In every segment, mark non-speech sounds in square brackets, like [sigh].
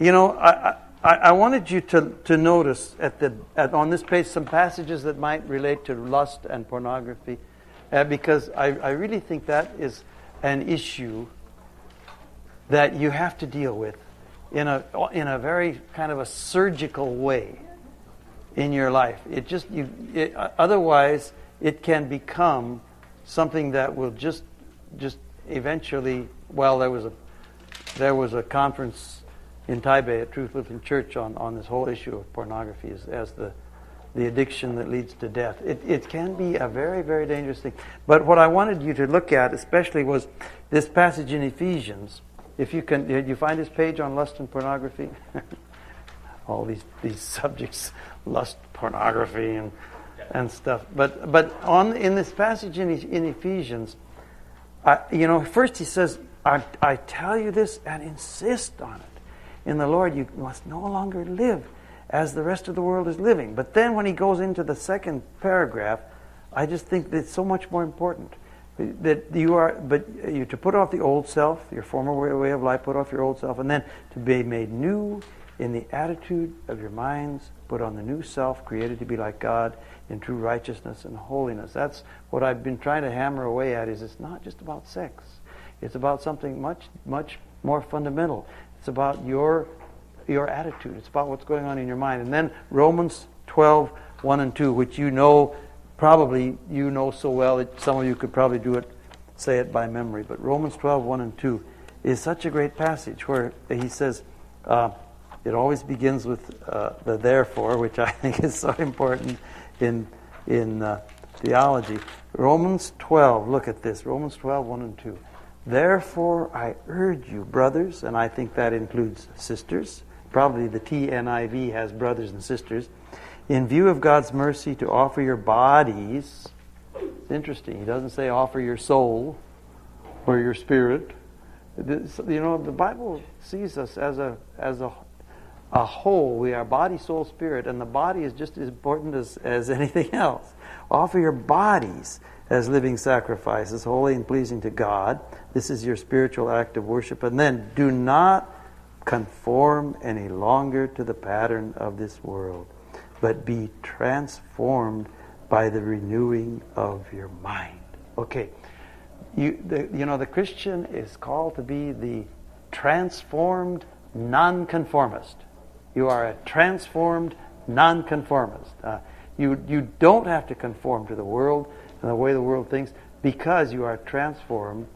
you know, I, I, I wanted you to, to notice at the, at, on this page some passages that might relate to lust and pornography, uh, because I, I really think that is an issue that you have to deal with in a, in a very kind of a surgical way in your life. It just, you, it, otherwise, it can become something that will just, just eventually, well, there was a, there was a conference in Taipei at Truth Lutheran Church on, on this whole issue of pornography as, as the, the addiction that leads to death. It, it can be a very, very dangerous thing. But what I wanted you to look at, especially, was this passage in Ephesians. If you can, you find this page on lust and pornography? [laughs] All these, these subjects, lust, pornography, and, and stuff. But, but on, in this passage in, in Ephesians, I, you know, first he says, I, I tell you this and insist on it in the Lord, you must no longer live as the rest of the world is living. But then when he goes into the second paragraph, I just think it's so much more important that you are, but you to put off the old self, your former way of life, put off your old self, and then to be made new in the attitude of your minds, put on the new self, created to be like God in true righteousness and holiness. That's what I've been trying to hammer away at. Is it's not just about sex; it's about something much, much more fundamental. It's about your, your attitude. It's about what's going on in your mind. And then Romans 12, 1 and 2, which you know, probably you know so well that some of you could probably do it, say it by memory. But Romans 12, 1 and 2 is such a great passage where he says, uh, it always begins with uh, the therefore, which I [laughs] think is so important in, in uh, theology. Romans 12, look at this. Romans 12, 1 and 2. Therefore, I urge you, brothers, and I think that includes sisters. Probably the TNIV has brothers and sisters. In view of God's mercy, to offer your bodies. It's interesting. He doesn't say offer your soul or your spirit. You know, the Bible sees us as a as a a whole. We are body, soul, spirit, and the body is just as important as, as [laughs] anything else. Offer your bodies as living sacrifices, holy and pleasing to God. This is your spiritual act of worship. And then do not conform any longer to the pattern of this world, but be transformed by the renewing of your mind. Okay. You, the, you know, the Christian is called to be the transformed nonconformist. You are a transformed nonconformist. Uh, you, you don't have to conform to the world and the way the world thinks because you are transformed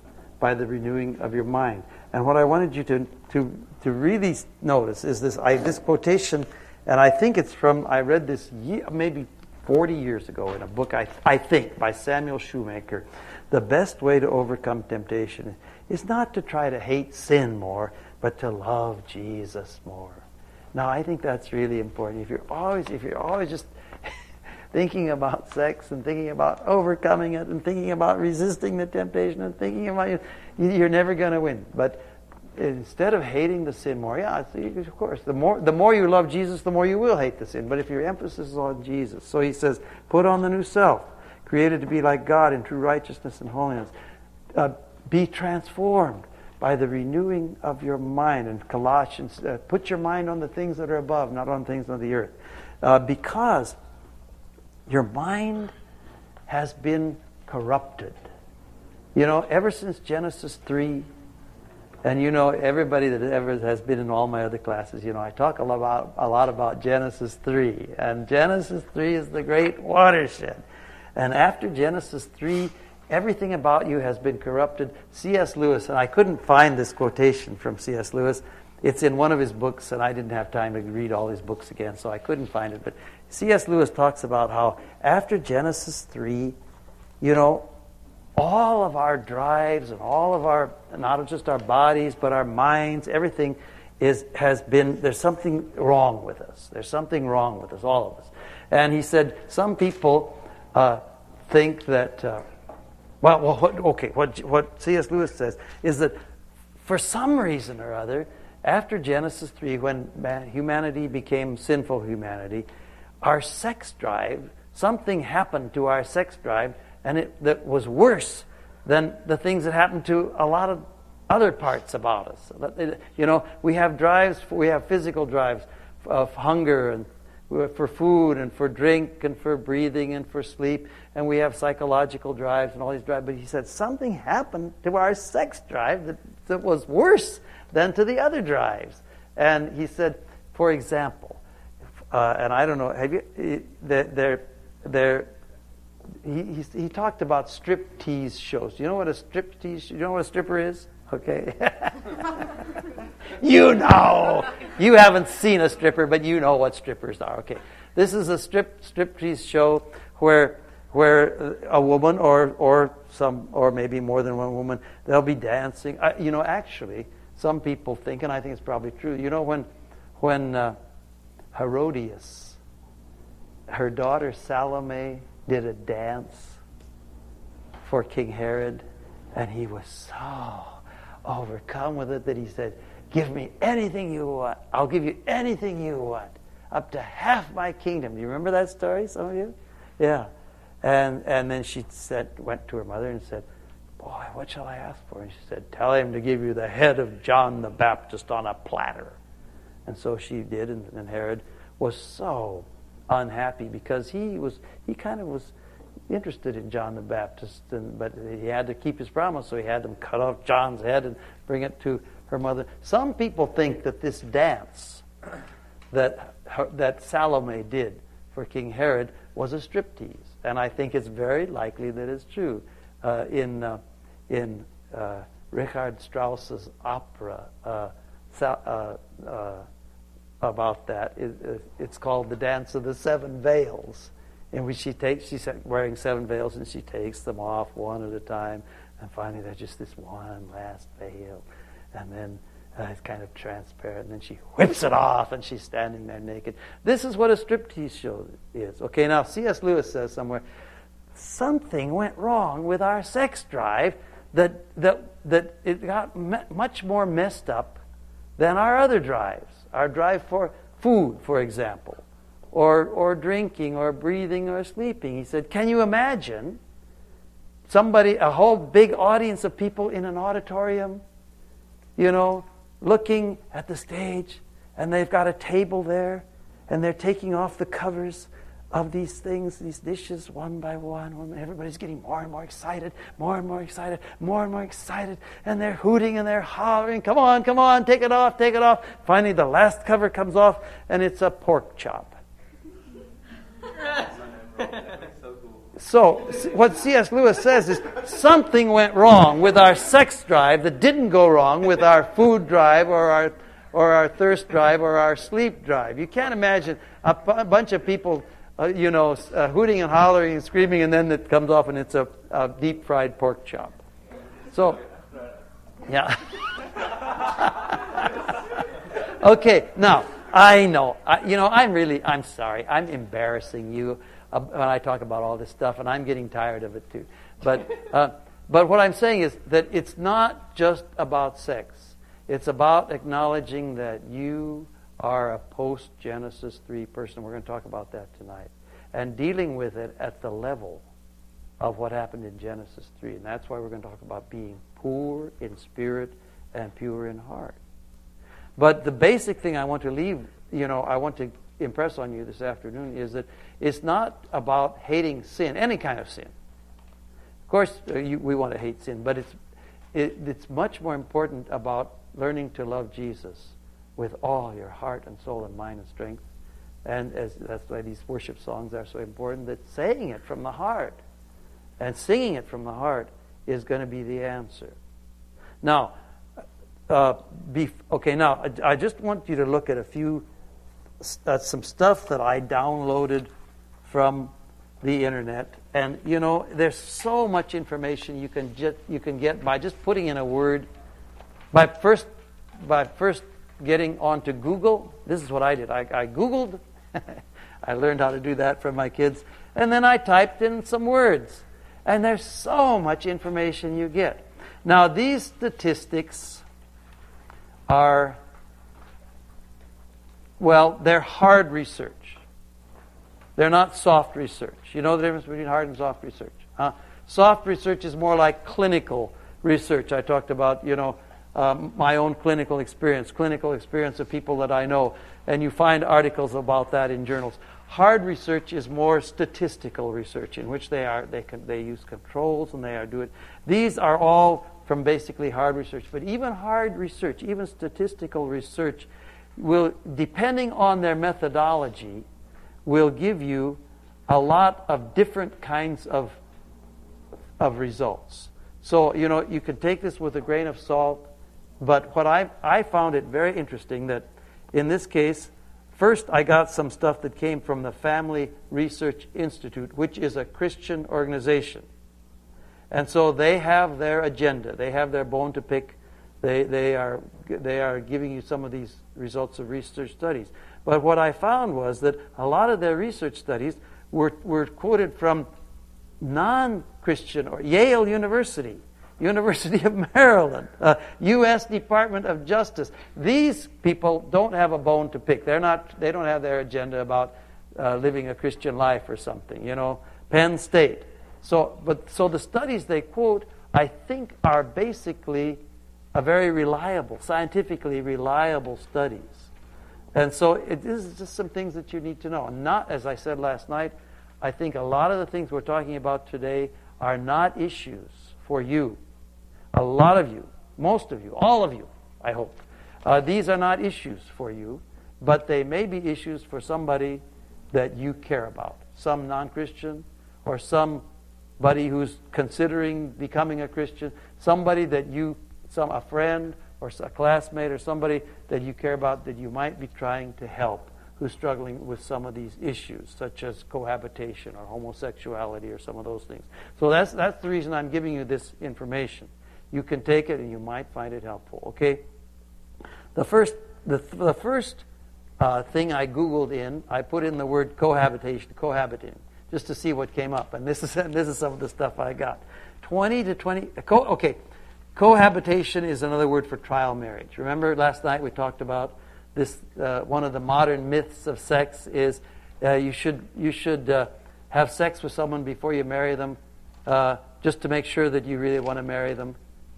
by the renewing of your mind. And what I wanted you to, to, to really notice is this, I, this quotation, and I think it's from, I read this year, maybe 40 years ago in a book, I, I think, by Samuel Shoemaker. The best way to overcome temptation is not to try to hate sin more, but to love Jesus more. Now, I think that's really important. If you're always, if you're always just thinking about sex and thinking about overcoming it and thinking about resisting the temptation and thinking about you, you're never going to win. But instead of hating the sin more, yeah, of course, the more the more you love Jesus, the more you will hate the sin. But if your emphasis is on Jesus, so he says, put on the new self, created to be like God in true righteousness and holiness. Uh, be transformed by the renewing of your mind. And Colossians, uh, put your mind on the things that are above, not on things on the earth. Uh, because your mind has been corrupted. You know, ever since Genesis 3, and you know, everybody that ever has been in all my other classes, you know, I talk a lot about, a lot about Genesis 3. And Genesis 3 is the great watershed. And after Genesis 3, everything about you has been corrupted. C.S. Lewis, and I couldn't find this quotation from C.S. Lewis. It's in one of his books, and I didn't have time to read all his books again, so I couldn't find it. But C.S. Lewis talks about how after Genesis 3, you know, all of our drives and all of our, not just our bodies, but our minds, everything is, has been, there's something wrong with us. There's something wrong with us, all of us. And he said, some people uh, think that, uh, well, well what, okay, what, what C.S. Lewis says is that for some reason or other, after Genesis 3, when man, humanity became sinful humanity, our sex drive, something happened to our sex drive, and it that was worse than the things that happened to a lot of other parts about us. Uh, you know, we have drives, we have physical drives of hunger and uh, for food and for drink and for breathing and for sleep, and we have psychological drives and all these drives. But he said something happened to our sex drive that, that was worse than to the other drives. And he said, for example, uh, and I don't know, have you, there, there, he, he, he talked about strip tease shows. You know what a strip tease? You know what a stripper is? Okay. [laughs] you know. You haven't seen a stripper, but you know what strippers are. Okay. This is a strip striptease show where where a woman or or some or maybe more than one woman they'll be dancing. You know, actually, some people think, and I think it's probably true. You know, when when uh, Herodias, her daughter Salome, did a dance for King Herod, and he was so overcome with it that he said, Give me anything you want. I'll give you anything you want. Up to half my kingdom. Do you remember that story, some of you? Yeah. And, and then she said, went to her mother and said, Boy, what shall I ask for? And she said, Tell him to give you the head of John the Baptist on a platter. And so she did, and, and Herod was so unhappy because he was he kind of was interested in John the Baptist, and, but he had to keep his promise, so he had them cut off John's head and bring it to her mother. Some people think that this dance that that Salome did for King Herod was a striptease, and I think it's very likely that it's true. Uh, in uh, in uh, Richard Strauss's opera uh, uh, uh, about that, it, it's called "The Dance of the Seven Veils." in which she takes, she's wearing seven veils, and she takes them off one at a time, and finally there's just this one last veil, and then uh, it's kind of transparent, and then she whips it off, and she's standing there naked. This is what a striptease show is. Okay, now C.S. Lewis says somewhere, something went wrong with our sex drive that that that it got me- much more messed up than our other drives. Our drive for food, for example or, or drinking or breathing or sleeping. He said, Can you imagine somebody, a whole big audience of people in an auditorium, you know, looking at the stage, and they've got a table there, and they're taking off the covers of these things, these dishes, one by one. Everybody's getting more and more excited, more and more excited, more and more excited, and they're hooting and they're hollering, Come on, come on, take it off, take it off. Finally, the last cover comes off, and it's a pork chop. [laughs] So, what C.S. Lewis says is something went wrong with our sex drive that didn't go wrong with our food drive or our, or our thirst drive or our sleep drive. You can't imagine a, p- a bunch of people, uh, you know, uh, hooting and hollering and screaming, and then it comes off and it's a, a deep fried pork chop. So, yeah. [laughs] okay, now, I know. I, you know, I'm really, I'm sorry. I'm embarrassing you when I talk about all this stuff, and I'm getting tired of it too. But, uh, but what I'm saying is that it's not just about sex. It's about acknowledging that you are a post Genesis 3 person. We're going to talk about that tonight. And dealing with it at the level of what happened in Genesis 3. And that's why we're going to talk about being poor in spirit and pure in heart. But the basic thing I want to leave, you know, I want to impress on you this afternoon is that it's not about hating sin, any kind of sin. Of course, uh, you, we want to hate sin, but it's, it, it's much more important about learning to love Jesus with all your heart and soul and mind and strength. And as, that's why these worship songs are so important, that saying it from the heart and singing it from the heart is going to be the answer. Now, uh, okay, now I, I, just want you to look at a few, uh, some stuff that I downloaded from the internet. And you know, there's so much information you can you can get by just putting in a word. By first, by first getting onto Google, this is what I did. I, I Googled. [laughs] I learned how to do that from my kids, and then I typed in some words. And there's so much information you get. Now, these statistics are, well, they're hard research. They're not soft research. You know the difference between hard and soft research? Huh? Soft research is more like clinical research. I talked about, you know, um, my own clinical experience, clinical experience of people that I know, and you find articles about that in journals. Hard research is more statistical research, in which they are they can they use controls and they are do it. These are all from basically hard research, but even hard research, even statistical research, will depending on their methodology, will give you a lot of different kinds of of results. So you know you can take this with a grain of salt but what I, I found it very interesting that in this case, first I got some stuff that came from the Family Research Institute, which is a Christian organization. And so they have their agenda, they have their bone to pick. They, they, are, they are giving you some of these results of research studies. But what I found was that a lot of their research studies were, were quoted from non Christian or Yale University University of Maryland, uh, U.S. Department of Justice. These people don't have a bone to pick. They're not, they don't have their agenda about uh, living a Christian life or something, you know. Penn State. So, but, so the studies they quote, I think, are basically a very reliable, scientifically reliable studies. And so it is just some things that you need to know. Not, as I said last night, I think a lot of the things we're talking about today are not issues for you a lot of you, most of you, all of you, I hope. Uh, these are not issues for you, but they may be issues for somebody that you care about. Some non Christian, or somebody who's considering becoming a Christian, somebody that you, some, a friend, or a classmate, or somebody that you care about that you might be trying to help who's struggling with some of these issues, such as cohabitation or homosexuality or some of those things. So that's, that's the reason I'm giving you this information you can take it and you might find it helpful. Okay? The first, the, the first uh, thing I Googled in, I put in the word cohabitation, cohabiting, just to see what came up. And this is, and [laughs] this is some of the stuff I got. 20 to 20, co, okay, cohabitation is another word for trial marriage. Remember last night we talked about this, uh, one of the modern myths of sex is uh, you should, you should uh, have sex with someone before you marry them, uh, just to make sure that you really want to marry them.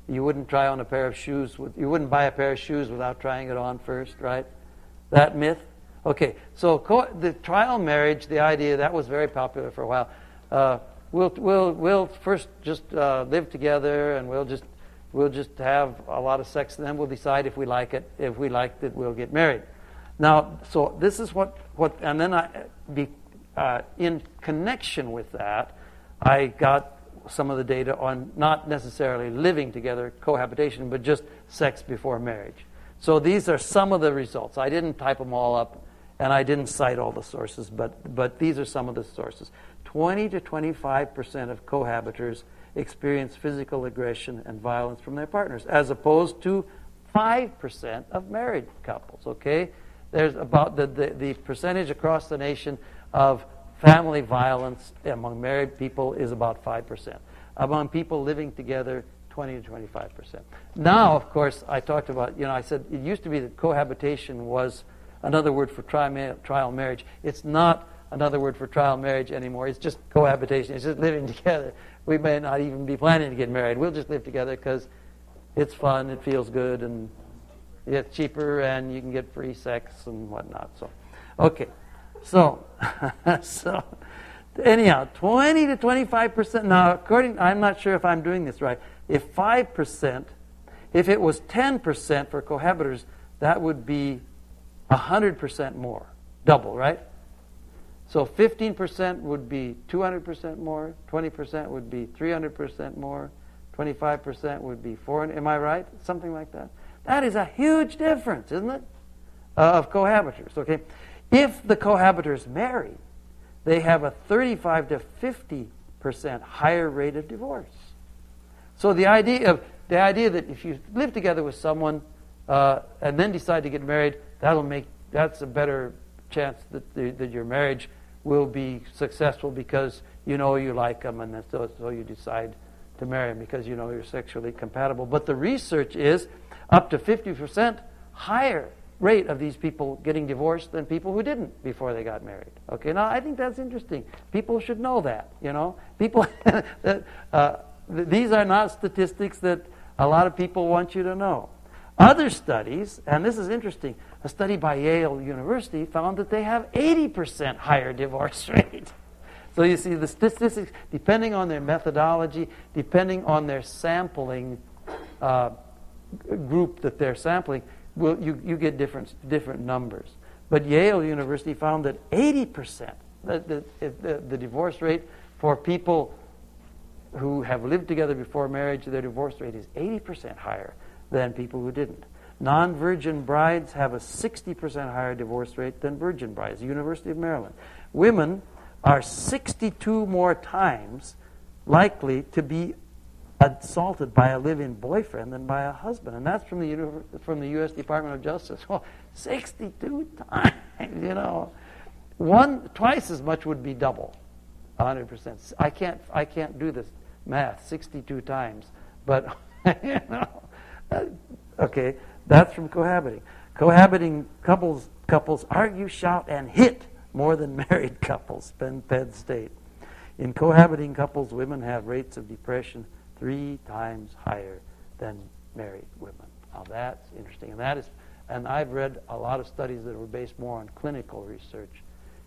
You wouldn't try on a pair of shoes. With, you wouldn't buy a pair of shoes without trying it on first, right? That myth. Okay, so co- the trial marriage, the idea that was very popular for a while. Uh, we'll we'll we'll first just uh, live together, and we'll just we'll just have a lot of sex, and then we'll decide if we like it. If we like it, we'll get married. Now, so this is what what, and then I be uh, in connection with that, I got some of the data on not necessarily living together, cohabitation, but just sex before marriage. So these are some of the results. I didn't type them all up, and I didn't cite all the sources, but, but these are some of the sources. 20 to 25 percent of cohabitors experience physical aggression and violence from their partners, as opposed to 5 percent of married couples. Okay? There's about the, the, the percentage across the nation of family violence among married people is about 5%. Among people living together, 20 to 25%. Now, of course, I talked about, you know, I said it used to be that cohabitation was another word for tri- trial marriage. It's not another word for trial marriage anymore. It's just cohabitation. It's just living [laughs] together. We may not even be planning to get married. We'll just live together because it's fun, it feels good, and it's cheaper, and you can get free sex and whatnot. So, okay. So, [laughs] so anyhow, 20 to 25 percent. Now, according, I'm not sure if I'm doing this right. If 5 percent, if it was 10 percent for cohabitors, that would be 100 percent more, double, right? So 15 percent would be 200 percent more. 20 percent would be 300 percent more. 25 percent would be 400. Am I right? Something like that. That is a huge difference, isn't it? Uh, of cohabitors. Okay. If the cohabitors marry, they have a 35 to 50 percent higher rate of divorce. So the idea of the idea that if you live together with someone uh, and then decide to get married, that'll make that's a better chance that the, that your marriage will be successful because you know you like them and so, so you decide to marry them because you know you're sexually compatible. But the research is up to 50% higher rate of these people getting divorced than people who didn't before they got married. Okay, now I think that's interesting. People should know that. You know, people. [laughs] uh, these are not statistics that a lot of people want you to know. Other studies, and this is interesting, a study by Yale University found that they have 80% higher divorce [laughs] rate. So you see, the statistics, depending on their methodology, depending on their sampling uh, group that they're sampling, will, you, you get different, different numbers. But Yale University found that 80%, the, the, the, the divorce rate for people who have lived together before marriage, their divorce rate is 80% higher than people who didn't. Non virgin brides have a 60% higher divorce rate than virgin brides, University of Maryland. Women are 62 more times likely to be assaulted by a live-in boyfriend than by a husband, and that's from the from the U.S. Department of Justice. Well, [laughs] 62 times, you know, one twice as much would be double, 100 percent. I can't I can't do this math 62 times, but [laughs] you know, uh, okay, that's from cohabiting. Cohabiting couples couples argue, shout, and hit more than [laughs] married couples, Penn State. In cohabiting couples, women have rates of depression three times higher than married women. Now that's interesting, and that is, and I've read a lot of studies that were based more on clinical research,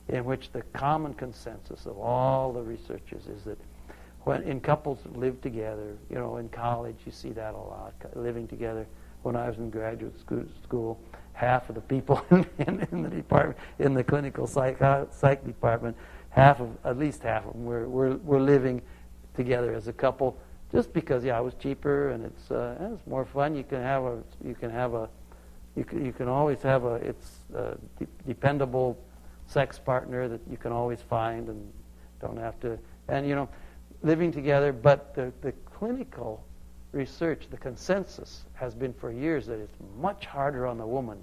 in which the common consensus of all the researchers is that when in couples live together, you know, in college you see that a lot, living together. When I was in graduate school, half of the people [laughs] in, in, in the department, in the clinical psych, psych department, half of, at least half of them were, were, were living together as a couple just because, yeah, it was cheaper and it's, uh, it's more fun. You can have a, you can have a, you can, you can always have a, it's a de- dependable sex partner that you can always find and don't have to, and you know, living together, but the, the clinical research, the consensus has been for years that it's much harder on the woman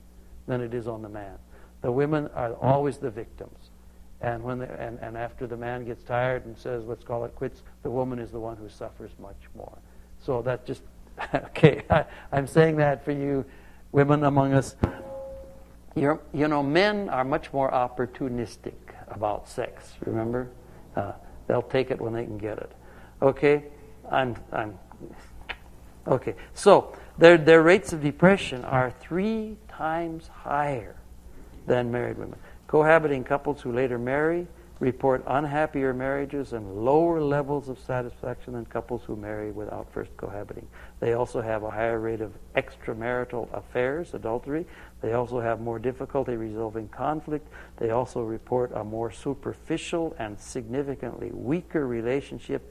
than it is on the man. The women are always the victims. And, when the, and, and after the man gets tired and says, let's call it quits, the woman is the one who suffers much more. So that just, [laughs] okay, I, I'm saying that for you women among us. You're, you know, men are much more opportunistic about sex, remember? Uh, they'll take it when they can get it. Okay? I'm, I'm Okay, so their, their rates of depression are three times higher than married women. Cohabiting couples who later marry report unhappier marriages and lower levels of satisfaction than couples who marry without first cohabiting. They also have a higher rate of extramarital affairs, adultery. They also have more difficulty resolving conflict. They also report a more superficial and significantly weaker relationship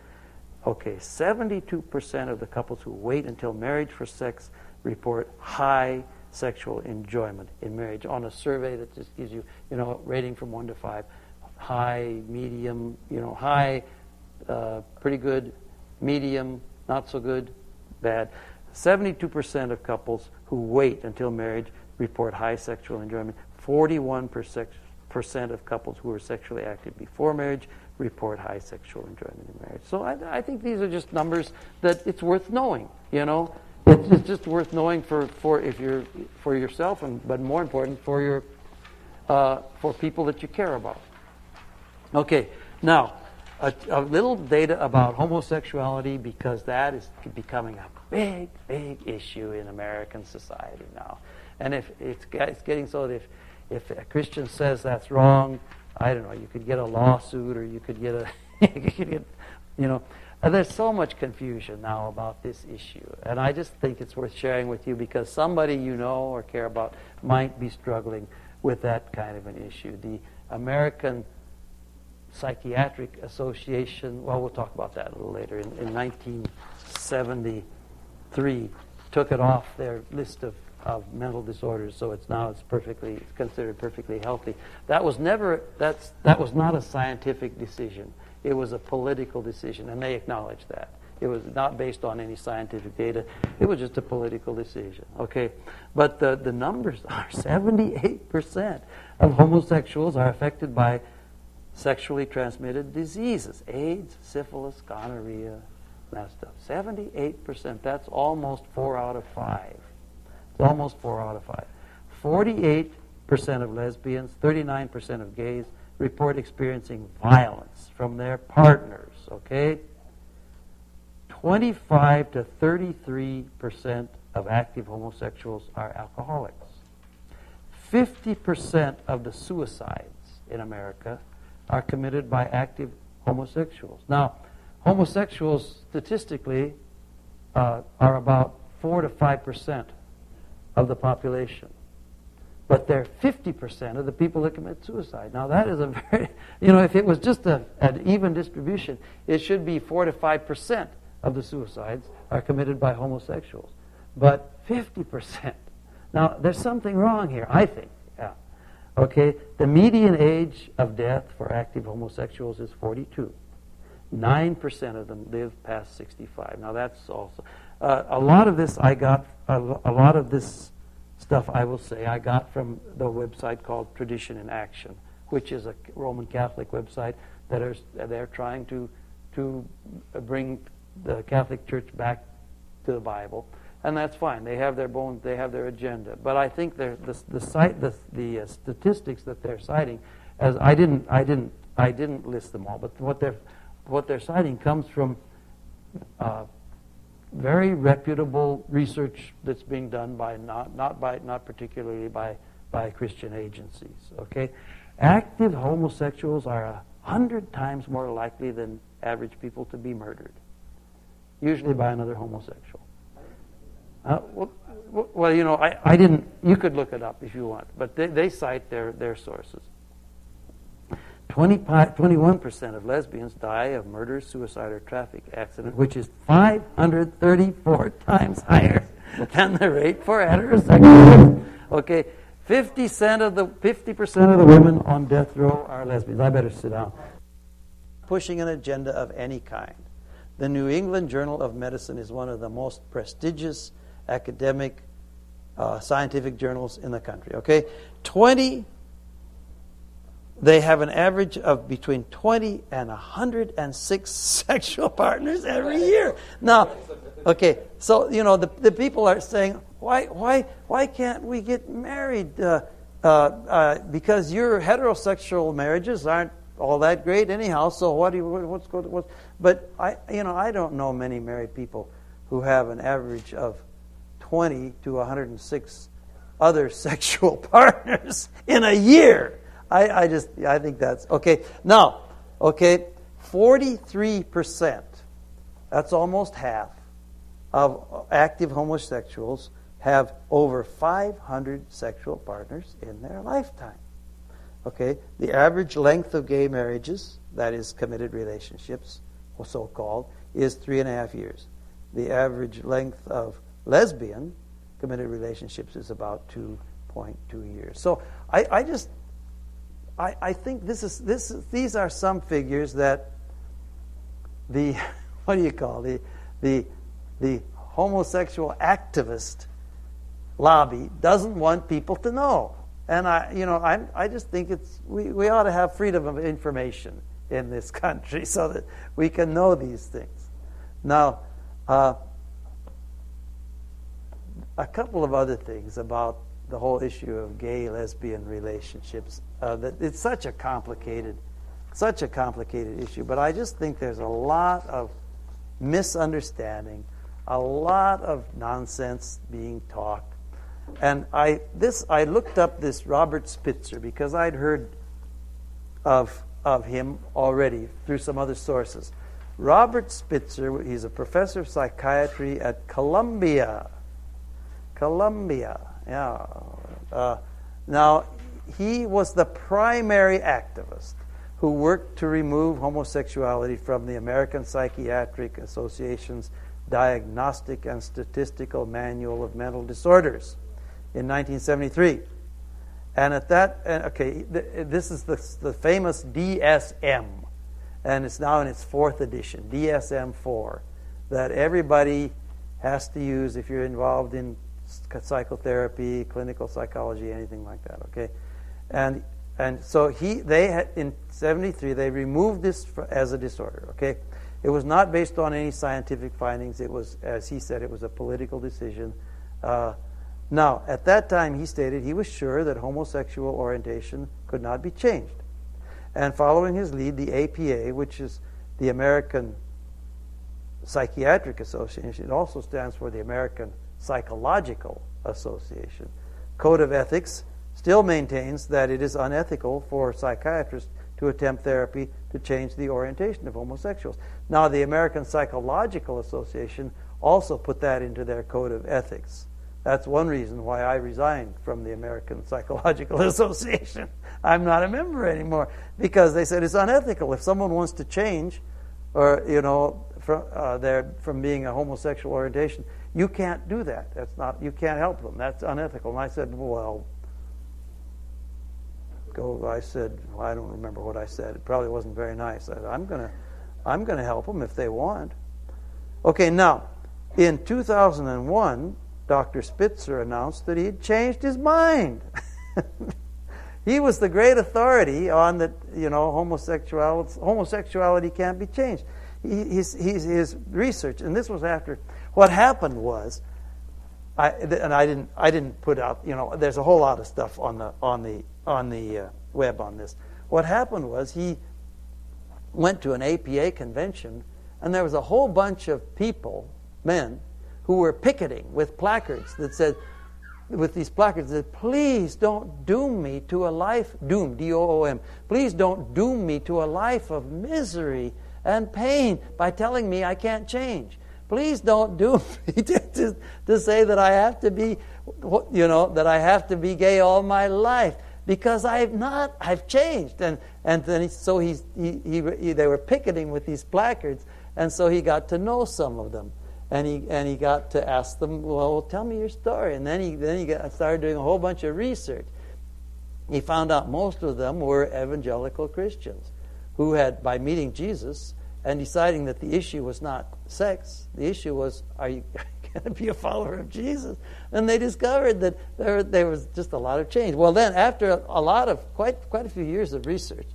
Okay, 72% of the couples who wait until marriage for sex report high sexual enjoyment in marriage on a survey that just gives you, you know, rating from 1 to 5. High, medium, you know, high, uh, pretty good, medium, not so good, bad. 72% of couples who wait until marriage report high sexual enjoyment. 41% of couples who are sexually active before marriage report high sexual enjoyment in marriage. So I, I think these are just numbers that it's worth knowing. You know, it's, just worth knowing for, for if you're for yourself, and but more important for your uh, for people that you care about. Okay, now a, a, little data about homosexuality because that is becoming a big, big issue in American society now. And if it's, it's getting so that if if a Christian says that's wrong, I don't know, you could get a lawsuit or you could get a, [laughs] you could get, you know. Uh, there's so much confusion now about this issue. And I just think it's worth sharing with you because somebody you know or care about might be struggling with that kind of an issue. The American Psychiatric Association, well, we'll talk about that a little later, in, in 1973 took it off their list of of mental disorders, so it's now it's perfectly it's considered perfectly healthy. That was never that's that was not a scientific decision. It was a political decision, and they acknowledged that. It was not based on any scientific data. It was just a political decision. Okay, but the the numbers [laughs] are 78% of homosexuals are affected by sexually transmitted diseases, AIDS, syphilis, gonorrhea, that stuff. 78%. That's almost four out of five. It's almost four out of five. 48% of lesbians, 39% of gays report experiencing violence from their partners, okay? 25 to 33% of active homosexuals are alcoholics. 50% of the suicides in America are committed by active homosexuals. Now, homosexuals statistically uh, are about 4 to 5% of the population. But they're 50% of the people that commit suicide. Now, that is a [laughs] very, you know, if it was just a, an even distribution, it should be 4 to 5% of the suicides are committed by homosexuals. But 50%. Now, there's something wrong here, I think. Okay, the median age of death for active homosexuals is 42. 9% of them live past 65. Now, that's also. Uh, a lot of this I got, a, a lot of this stuff I will say I got from the website called Tradition in Action, which is a Roman Catholic website that are they're trying to to bring the Catholic Church back to the Bible, and that's fine. They have their bone, they have their agenda. But I think the the site the the uh, statistics that they're citing, as I didn't I didn't I didn't list them all, but what they're what they're citing comes from. Uh, very reputable research that's being done by not not by not particularly by by Christian agencies. Okay, active homosexuals are a hundred times more likely than average people to be murdered, usually by another homosexual. Uh, well, well, you know, I, I didn't. You could look it up if you want, but they, they cite their their sources. 21% of lesbians die of murder, suicide, or traffic accident, which is 534 times higher [laughs] than the rate for heterosexuals. Okay, 50 percent of the 50% of the women on death row are lesbians. I better sit down. Pushing an agenda of any kind. The New England Journal of Medicine is one of the most prestigious academic uh, scientific journals in the country. Okay, 20 they have an average of between 20 and 106 [laughs] sexual partners every year. Now, okay, so, you know, the, the people are saying, why, why, why can't we get married? Uh, uh, uh, because your heterosexual marriages aren't all that great anyhow, so what do you, what's going what, But, I, you know, I don't know many married people who have an average of 20 to 106 other [laughs] sexual partners in a year. I, I just, I think that's okay. Now, okay, 43%, that's almost half of active homosexuals have over 500 sexual partners in their lifetime. Okay, the average length of gay marriages, that is committed relationships, or so called, is three and a half years. The average length of lesbian committed relationships is about 2.2 years. So I, I just I, I think this is, this, these are some figures that the, [laughs] what do you call the, the, the homosexual activist lobby doesn't want people to know. And I, you know, I, I just think it's, we, we ought to have freedom of information in this [laughs] country so that we can know these things. Now, uh, a couple of other things about the whole issue of gay lesbian relationships. Uh, that it's such a complicated, such a complicated issue. But I just think there's a lot of misunderstanding, a lot of nonsense being talked. And I this I looked up this Robert Spitzer because I'd heard of of him already through some other sources. Robert Spitzer, he's a professor of psychiatry at Columbia. Columbia yeah. Uh, now, he was the primary activist who worked to remove homosexuality from the American Psychiatric Association's Diagnostic and Statistical Manual of Mental Disorders in 1973. And at that, okay, this is the, the famous DSM, and it's now in its fourth edition, DSM 4, that everybody has to use if you're involved in psychotherapy, clinical psychology, anything like that. Okay, and and so he they had in '73 they removed this as a disorder. Okay, it was not based on any scientific findings. It was, as he said, it was a political decision. Uh, now, at that time, he stated he was sure that homosexual orientation could not be changed. And following his lead, the APA, which is the American Psychiatric Association, it also stands for the American Psychological Association. Code of Ethics still maintains that it is unethical for psychiatrists to attempt therapy to change the orientation of homosexuals. Now, the American Psychological Association also put that into their code of ethics. That's one reason why I resigned from the American [laughs] Psychological Association. [laughs] I'm not a member anymore because they said it's unethical. If someone wants to change, or you know, from uh, their from being a homosexual orientation, you can't do that. That's not. You can't help them. That's unethical. And I said, well, go. I said, well, I don't remember what I said. It probably wasn't very nice. I said, I'm gonna, I'm gonna help them if they want. Okay, now, in 2001 Dr. Spitzer announced that he had changed his mind. [laughs] he was the great authority on that, you know, homosexuality, homosexuality can't be changed. His, his, his research, and this was after, what happened was, I, and I didn't, I didn't put out, you know, there's a whole lot of stuff on the, on the, on the uh, web on this. What happened was he went to an APA convention, and there was a whole bunch of people, men, who were picketing with placards that said, with these placards that please don't doom me to a life doom d-o-o-m please don't doom me to a life of misery and pain by telling me i can't change please don't doom [laughs] me to, to, to say that i have to be you know that i have to be gay all my life because i've not i've changed and and then he, so he, he, he they were picketing with these placards and so he got to know some of them and he and he got to ask them, well, tell me your story. And then he then he got, started doing a whole bunch of research. He found out most of them were evangelical Christians who had, by meeting Jesus and deciding that the issue was not sex, the issue was, are you [laughs] going to be a follower of Jesus? And they discovered that there, there was just a lot of change. Well, then, after a lot of, quite, quite a few years of research,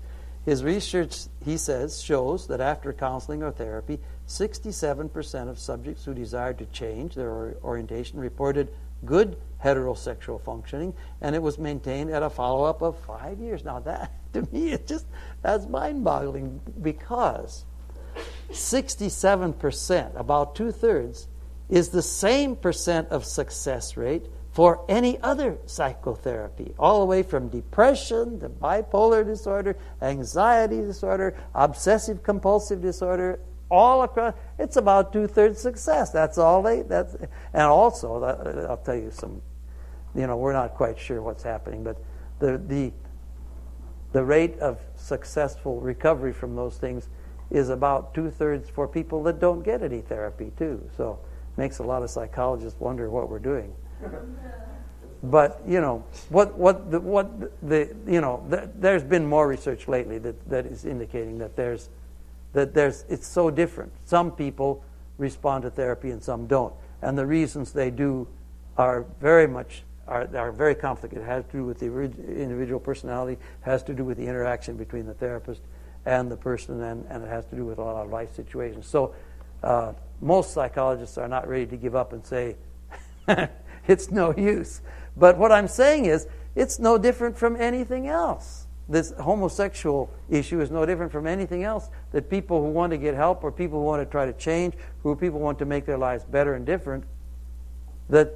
his research, he says, shows that after counseling or therapy, 67% of subjects who desired to change their orientation reported good heterosexual functioning, and it was maintained at a follow up of five years. Now, that, [laughs] to me, it just, that's mind boggling because 67%, about two thirds, is the same percent of success rate for any other psychotherapy, all the way from depression to bipolar disorder, anxiety disorder, obsessive compulsive disorder, all across. It's about two thirds success. That's all they. That's and also I'll tell you some. You know, we're not quite sure what's happening, but the the the rate of successful recovery from those things is about two thirds for people that don't get any therapy too. So it makes a lot of psychologists wonder what we're doing. [laughs] But you know what what the, what the you know the, there's been more research lately that, that is indicating that there's that there's, it's so different. Some people respond to therapy and some don't. And the reasons they do are very much are, are very complicated. It has to do with the individual personality, has to do with the interaction between the therapist and the person, and, and it has to do with a lot of life situations. So uh, most psychologists are not ready to give up and say, [laughs] it's no use. But what I'm saying is, it's no different from anything else this homosexual issue is no different from anything else that people who want to get help or people who want to try to change, who people want to make their lives better and different, that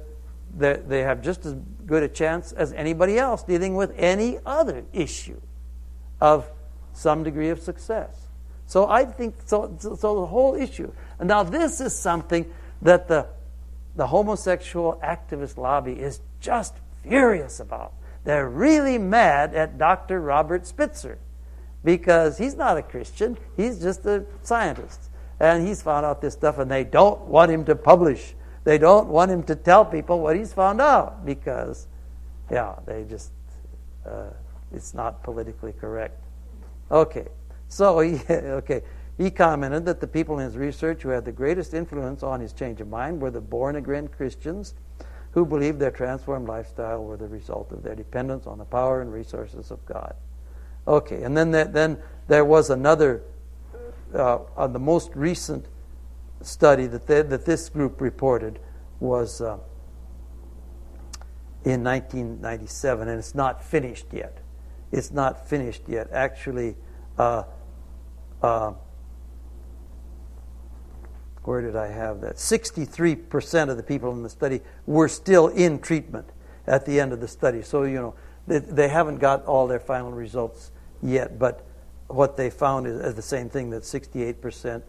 they have just as good a chance as anybody else dealing with any other issue of some degree of success. So I think so. So the whole issue. And now this is something that the the homosexual activist lobby is just furious about. They're really mad at Dr. Robert Spitzer because he's not a Christian, he's just a scientist. And he's found out this stuff, and they don't want him to publish. They don't want him to tell people what he's found out because, yeah, they just, uh, it's not politically correct. Okay, so [laughs] he, okay, he commented that the people in his research who had the greatest influence on his change of mind were the born again Christians who believed their transformed lifestyle were the result of their dependence on the power and resources of God. Okay, and then there, then there was another, uh, on the most recent study that, they, that this group reported was uh, in 1997, and it's not finished yet. It's not finished yet. Actually, uh, uh where did I have that? 63% of the people in the study were still in treatment at the end of the study. So, you know, they, they haven't got all their final results yet, but what they found is, is the same thing that 68%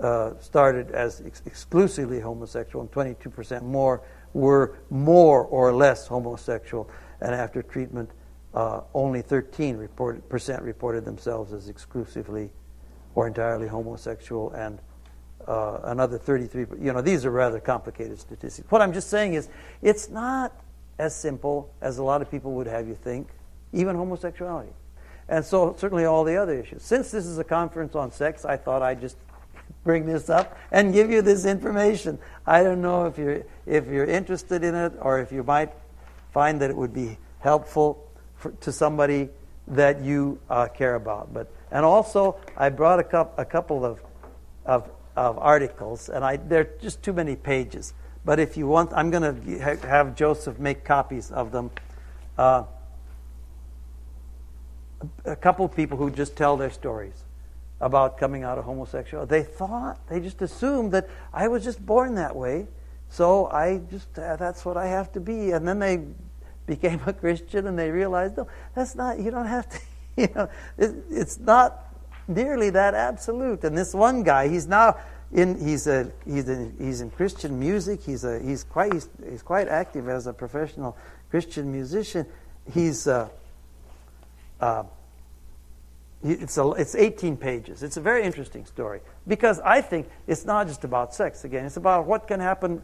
uh, started as ex- exclusively homosexual and 22% more were more or less homosexual. And after treatment, uh, only 13 reported, percent reported themselves as exclusively or entirely homosexual, and uh, another 33. You know, these are rather complicated statistics. What I'm just saying is, it's not as simple as a lot of people would have you think, even homosexuality. And so, certainly, all the other issues. Since this is a conference on sex, I thought I'd just bring this up and give you this information. I don't know if you're if you're interested in it or if you might find that it would be helpful for, to somebody that you uh, care about. But and also, I brought a, cup, a couple of, of of articles, and I they're just too many pages. But if you want, I'm going to ha- have Joseph make copies of them. Uh, a couple of people who just tell their stories about coming out of homosexuality. They thought, they just assumed that I was just born that way, so I just, uh, that's what I have to be. And then they [laughs] became a Christian and they realized, no, that's not, you don't have to, [laughs] you know, it, it's not nearly that absolute. And this one guy, he's now in, he's a, he's a, he's in Christian music. He's a, he's quite, he's, he's quite active as a professional Christian musician. He's, uh, uh, it's, a, it's 18 pages. It's a very interesting story because I think it's not just about sex again. It's about what can happen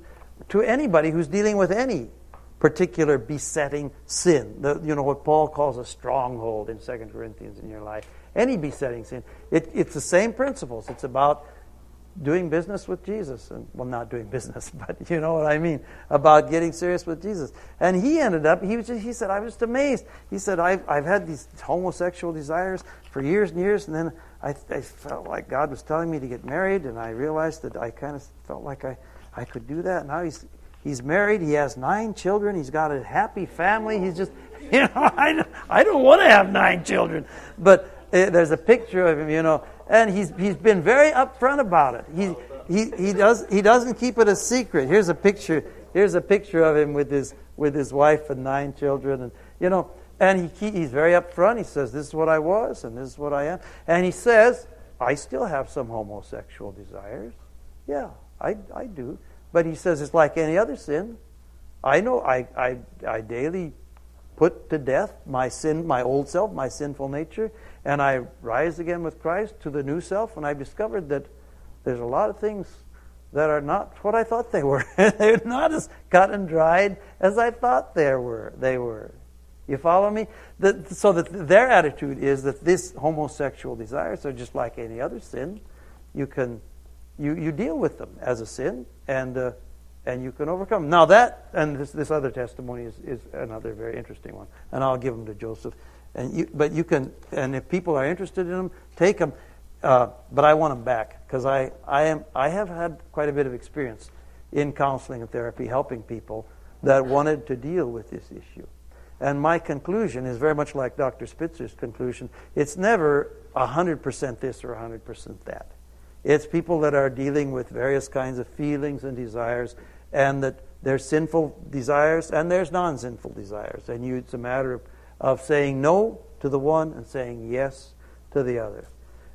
to anybody who's dealing with any particular besetting sin. The, you know what Paul calls a stronghold in 2 Corinthians in your life. Any besetting sin. It, it's the same principles. It's about doing business with Jesus. And, well, not doing business, [laughs] but you know what I mean. About getting serious with Jesus. And he ended up, he, was just, he said, I was just amazed. He said, I've, I've had these homosexual desires for years and years, and then I, I felt like God was telling me to get married, and I realized that I kind of felt like I, I could do that. Now he's, he's married, he has nine children, he's got a happy family. He's just, [laughs] you know, I, I don't want to have nine children. But uh, there's a picture of him, you know, and he's, he's been very upfront about it. He, he, he, does, he doesn't keep it a secret. Here's a picture. Here's a picture of him with his, with his wife and nine children. And, you know, and he, he's very upfront. He says, This is what I was, and this is what I am. And he says, I still have some homosexual desires. Yeah, I, I do. But he says, It's like any other sin. I know I, I, I daily put to death my sin, my old self, my sinful nature, and I rise again with Christ to the new self, and I discovered that there's a lot of things that are not what I thought they were. [laughs] They're not as cut and dried as I thought they were. They were. You follow me? So that their attitude is that this homosexual desires are just like any other sin. You can, you, you deal with them as a sin, and uh, and you can overcome. Now that and this this other testimony is, is another very interesting one, and I'll give them to Joseph. And you, but you can, and if people are interested in them, take them. Uh, but I want them back because I, I, am, I have had quite a bit of experience in counseling and therapy, helping people that wanted to deal with this issue. And my conclusion is very much like Dr. Spitzer's conclusion. It's never 100% this or 100% that. It's people that are dealing with various kinds of feelings and desires, and that there's sinful desires and there's non sinful desires. And you, it's a matter of of saying no to the one and saying yes to the other.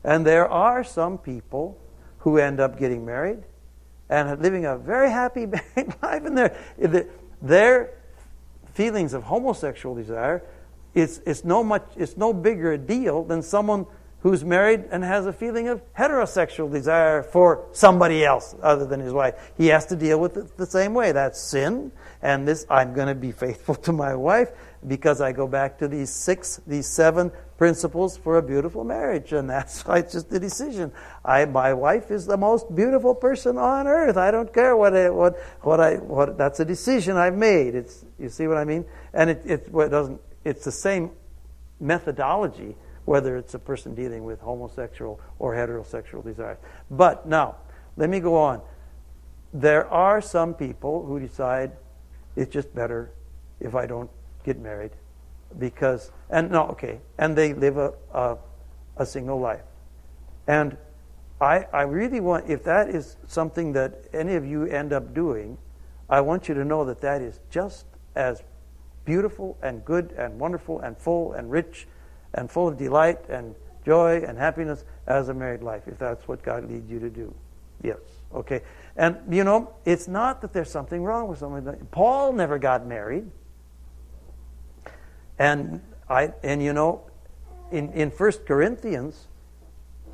And there are some people who end up getting married and living a very happy [laughs] life, and their, their feelings of homosexual desire is, is, no much, it's no bigger a deal than someone who's married and has a feeling of heterosexual desire for somebody else other than his wife. He has to deal with it the same way. That's sin, and this I'm going to be faithful to my wife because I go back to these six, these seven principles for a beautiful marriage, and [laughs] that's it's just a decision. I, my wife is the most beautiful person on earth. I don't care what I, what what I what. That's a decision I've made. It's you see what I mean, and it it, well, it doesn't. It's the same methodology whether it's a person dealing with homosexual or heterosexual desires. But now, let me go on. There are some people who decide it's just better if I don't get married because and no okay and they live a, a, a single life and I, I really want, if that is something that any of you end up doing, I want you to know that that is just as beautiful and good and wonderful and full and rich and full of delight and joy and happiness as a married life, if that's what God leads you to do. Yes. Okay. And, you know, it's not that there's something wrong with somebody. Paul never got married. And, I, and you know, in, in 1 Corinthians,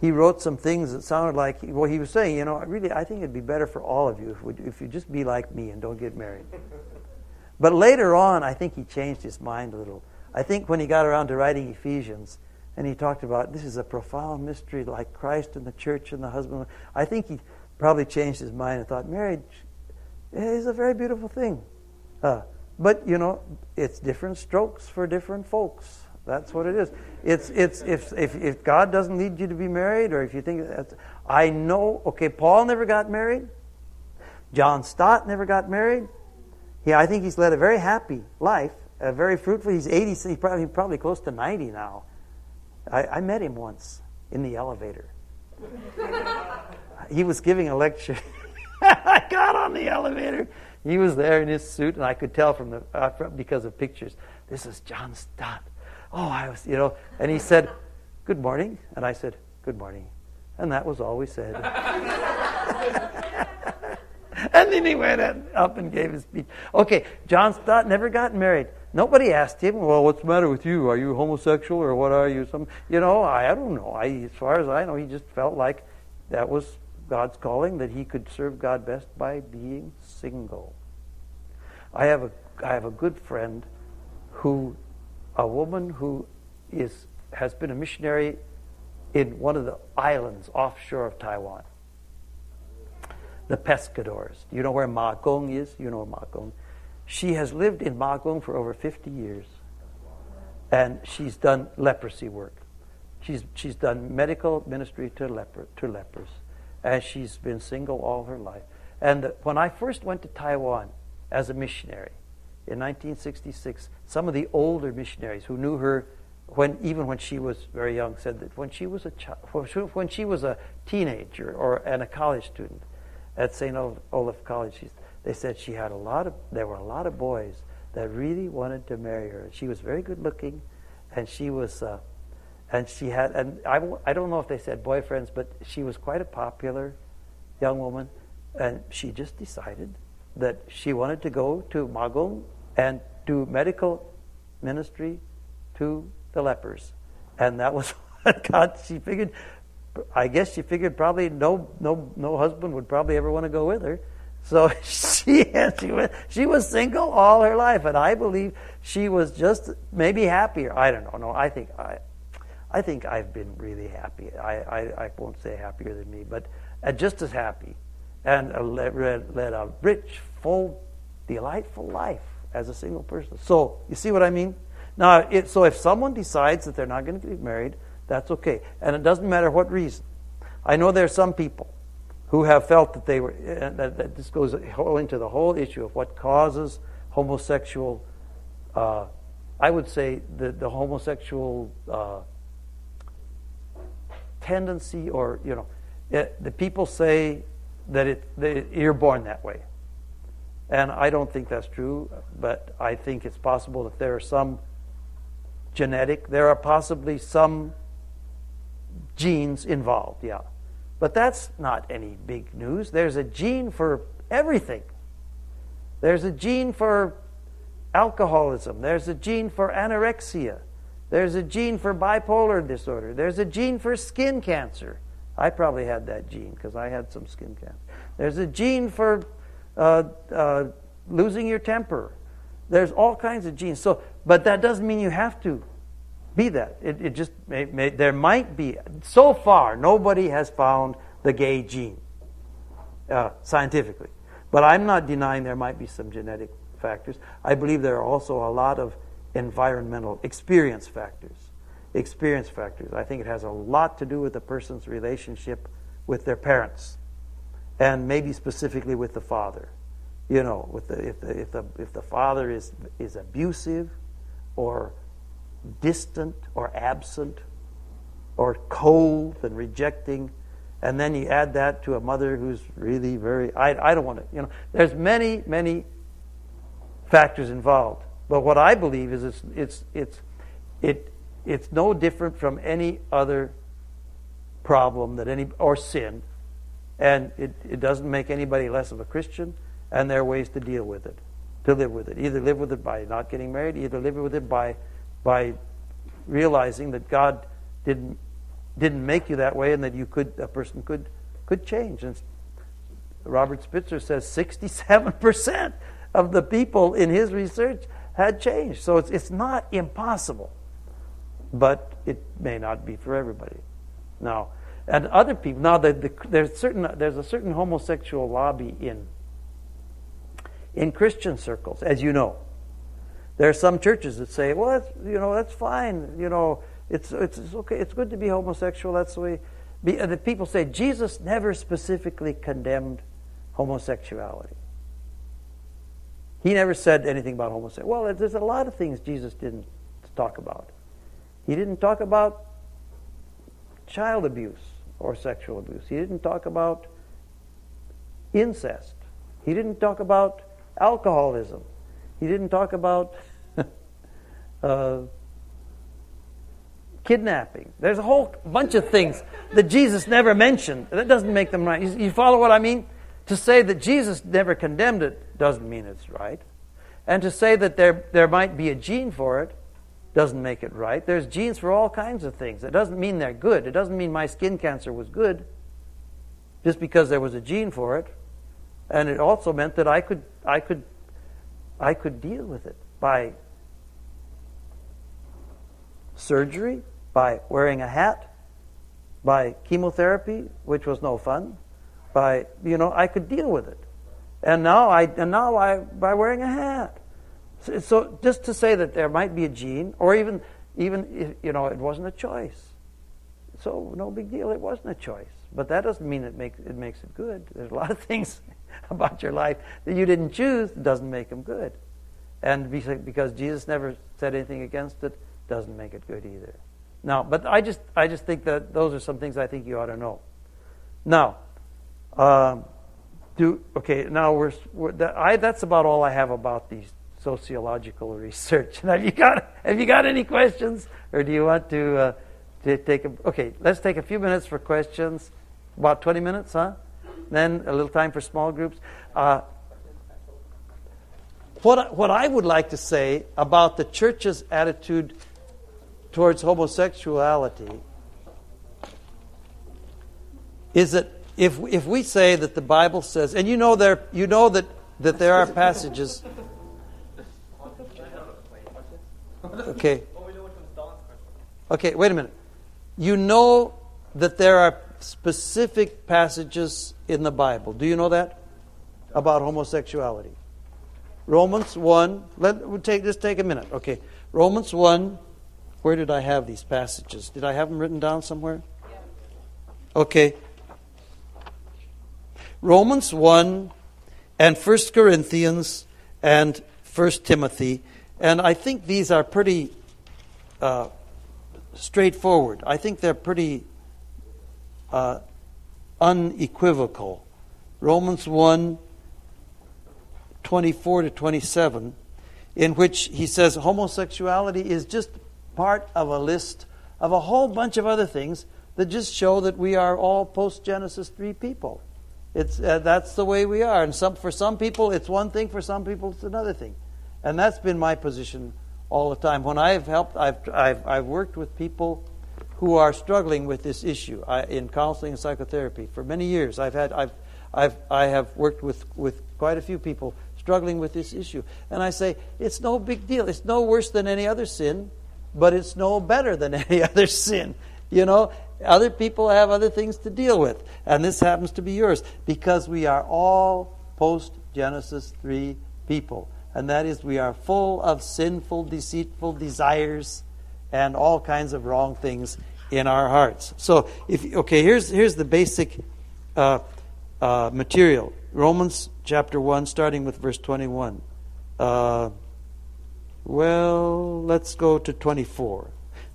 he wrote some things that sounded like, well, he was saying, you know, really, I think it'd be better for all of you if, we, if you just be like me and don't get married. [laughs] but later on, I think he changed his mind a little. I think when he got around to writing Ephesians, and he talked about this is a profound mystery like Christ and the church and the husband. I think he probably changed his mind and thought marriage is a very beautiful thing. Uh, but, you know, it's different strokes for different folks. That's what it is. It's, it's, if, if, if God doesn't lead you to be married, or if you think that's, I know, okay, Paul never got married. John Stott never got married. Yeah, I think he's led a very happy life, a very fruitful. He's 80, he's probably, probably close to 90 now. I, I met him once in the elevator. [laughs] he was giving a lecture. [laughs] I got on the elevator. He was there in his suit, and I could tell from the uh, because of pictures. This is John Stott. Oh, I was, you know. And he said, "Good morning," and I said, "Good morning," and that was all we said. [laughs] and then he went up and gave his speech. Okay, John Stott never got married. Nobody asked him, "Well, what's the matter with you? Are you homosexual or what are you?" Some, you know, I, I don't know. I, as far as I know, he just felt like that was God's calling that he could serve God best by being single. I have a I have a good friend who a woman who is has been a missionary in one of the islands offshore of Taiwan. The Pescadores. Do you know where Magong is? You know Magong. She has lived in Magong for over 50 years. And she's done leprosy work. She's, she's done medical ministry to, leper, to lepers as she's been single all her life. And when I first went to Taiwan as a missionary in 1966, some of the older missionaries who knew her when even when she was very young said that when she was a child, when she was a teenager or and a college student at St. Olaf College, they said she had a lot of there were a lot of boys that really wanted to marry her. She was very good looking, and she was. Uh, and she had, and I, I don't know if they said boyfriends, but she was quite a popular young woman, and she just decided that she wanted to go to Magong and do medical ministry to the lepers, and that was [laughs] what God. She figured, I guess she figured probably no no no husband would probably ever want to go with her, so [laughs] she she was, she was single all her life, and I believe she was just maybe happier. I don't know. No, I think I I think I've been really happy. I, I, I won't say happier than me, but uh, just as happy. And led, led a rich, full, delightful life as a single person. So, you see what I mean? Now, it, so if someone decides that they're not going to get married, that's okay. And it doesn't matter what reason. I know there are some people who have felt that they were, uh, that, that this goes into the whole issue of what causes homosexual, uh, I would say the, the homosexual uh, tendency or, you know, it, the people say that it, they, you're born that way. And I don't think that's true, but I think it's possible that there are some genetic, there are possibly some genes involved, yeah. But that's not any big news. There's a gene for everything. There's a gene for alcoholism. There's a gene for anorexia. There's a gene for bipolar disorder. There's a gene for skin cancer. I probably had that gene because I had some skin cancer. There's a gene for uh, uh, losing your temper. There's all kinds of genes. So, but that doesn't mean you have to be that. It, it just may, may, there might be. So far, nobody has found the gay gene uh, scientifically. But I'm not denying there might be some genetic factors. I believe there are also a lot of environmental experience factors. Experience factors. I think it has a lot to do with a person's relationship with their parents, and maybe specifically with the father. You know, with the, if, the, if, the, if the father is, is abusive or distant or absent or cold and rejecting, and then you add that to a mother who's really very, I, I don't want to, you know, there's many, many factors involved. But what I believe is it's, it's, it's, it, it's no different from any other problem that any, or sin, and it, it doesn't make anybody less of a Christian, and there are ways to deal with it, to live with it. Either live with it by not getting married, either live with it by, by realizing that God didn't didn't make you that way, and that you could a person could could change. And Robert Spitzer says 67% of the people in his research had changed. So it's it's not impossible, but it may not be for everybody. Now, and other people now the, the, there's certain there's a certain homosexual lobby in in Christian circles, as you know. There are some churches that say, well, that's, you know, that's fine. You know, it's, it's, it's okay. It's good to be homosexual. That's the way. Be, the people say Jesus never specifically condemned homosexuality. He never said anything about homosexuality. Well, there's a lot of things Jesus didn't talk about. He didn't talk about child abuse or sexual abuse. He didn't talk about incest. He didn't talk about alcoholism. He didn't talk about [laughs] uh, kidnapping. There's a whole bunch of things that Jesus never mentioned. That doesn't make them right. You, you follow what I mean? To say that Jesus never condemned it doesn't mean it's right. And to say that there, there might be a gene for it doesn't make it right. There's genes for all kinds of things. It doesn't mean they're good. It doesn't mean my skin cancer was good just because there was a gene for it. And it also meant that I could, I could, I could deal with it by surgery, by wearing a hat, by chemotherapy, which was no fun, by you know I could deal with it, and now I and now I by wearing a hat. So, so just to say that there might be a gene, or even even you know it wasn't a choice, so no big deal. It wasn't a choice, but that doesn't mean it makes it makes it good. There's a lot of [laughs] things about your life that you didn't choose doesn't make them good, and because Jesus never said anything against it doesn't make it good either. Now, but I just I just think that those are some things I think you ought to know. Now, um, do okay. Now we're, we're that, I, that's about all I have about these sociological research. Now, [laughs] have you got have you got any questions, or do you want to uh, to take a okay? Let's take a few minutes for questions. About twenty minutes, huh? Then a little time for small groups. Uh, what what I would like to say about the church's attitude towards homosexuality is that if, if we say that the Bible says, and you know there, you know that, that there are passages. Okay. Okay, wait a minute. You know that there are specific passages in the Bible. Do you know that? About homosexuality. Romans 1, let, we'll take, just take a minute. Okay. Romans 1, where did I have these passages? Did I have them written down somewhere? Okay. Romans 1 and 1 Corinthians and 1 Timothy. And I think these are pretty uh, straightforward. I think they're pretty uh, unequivocal. Romans 1 24 to 27, in which he says homosexuality is just part of a list of a whole bunch of other things that just show that we are all post Genesis 3 people. It's, uh, that's the way we are. And some, for some people, it's one thing, for some people, it's another thing. And that's been my position all the time. When I've helped, I've, I've, I've worked with people who are struggling with this issue I, in counseling and psychotherapy for many years. I've had, I've, I've, I have worked with, with quite a few people struggling with this issue. And I say, it's no big deal. It's no worse than any other sin but it's no better than [laughs] any other sin. You know, other people have other things to deal with, and this happens to be yours because we are all post Genesis 3 people. And that is, we are full of sinful, deceitful desires and all kinds of wrong things in our hearts. So, if okay, here's here's the basic uh, uh, material. Romans chapter one, starting with verse twenty-one. Uh, well, let's go to 24.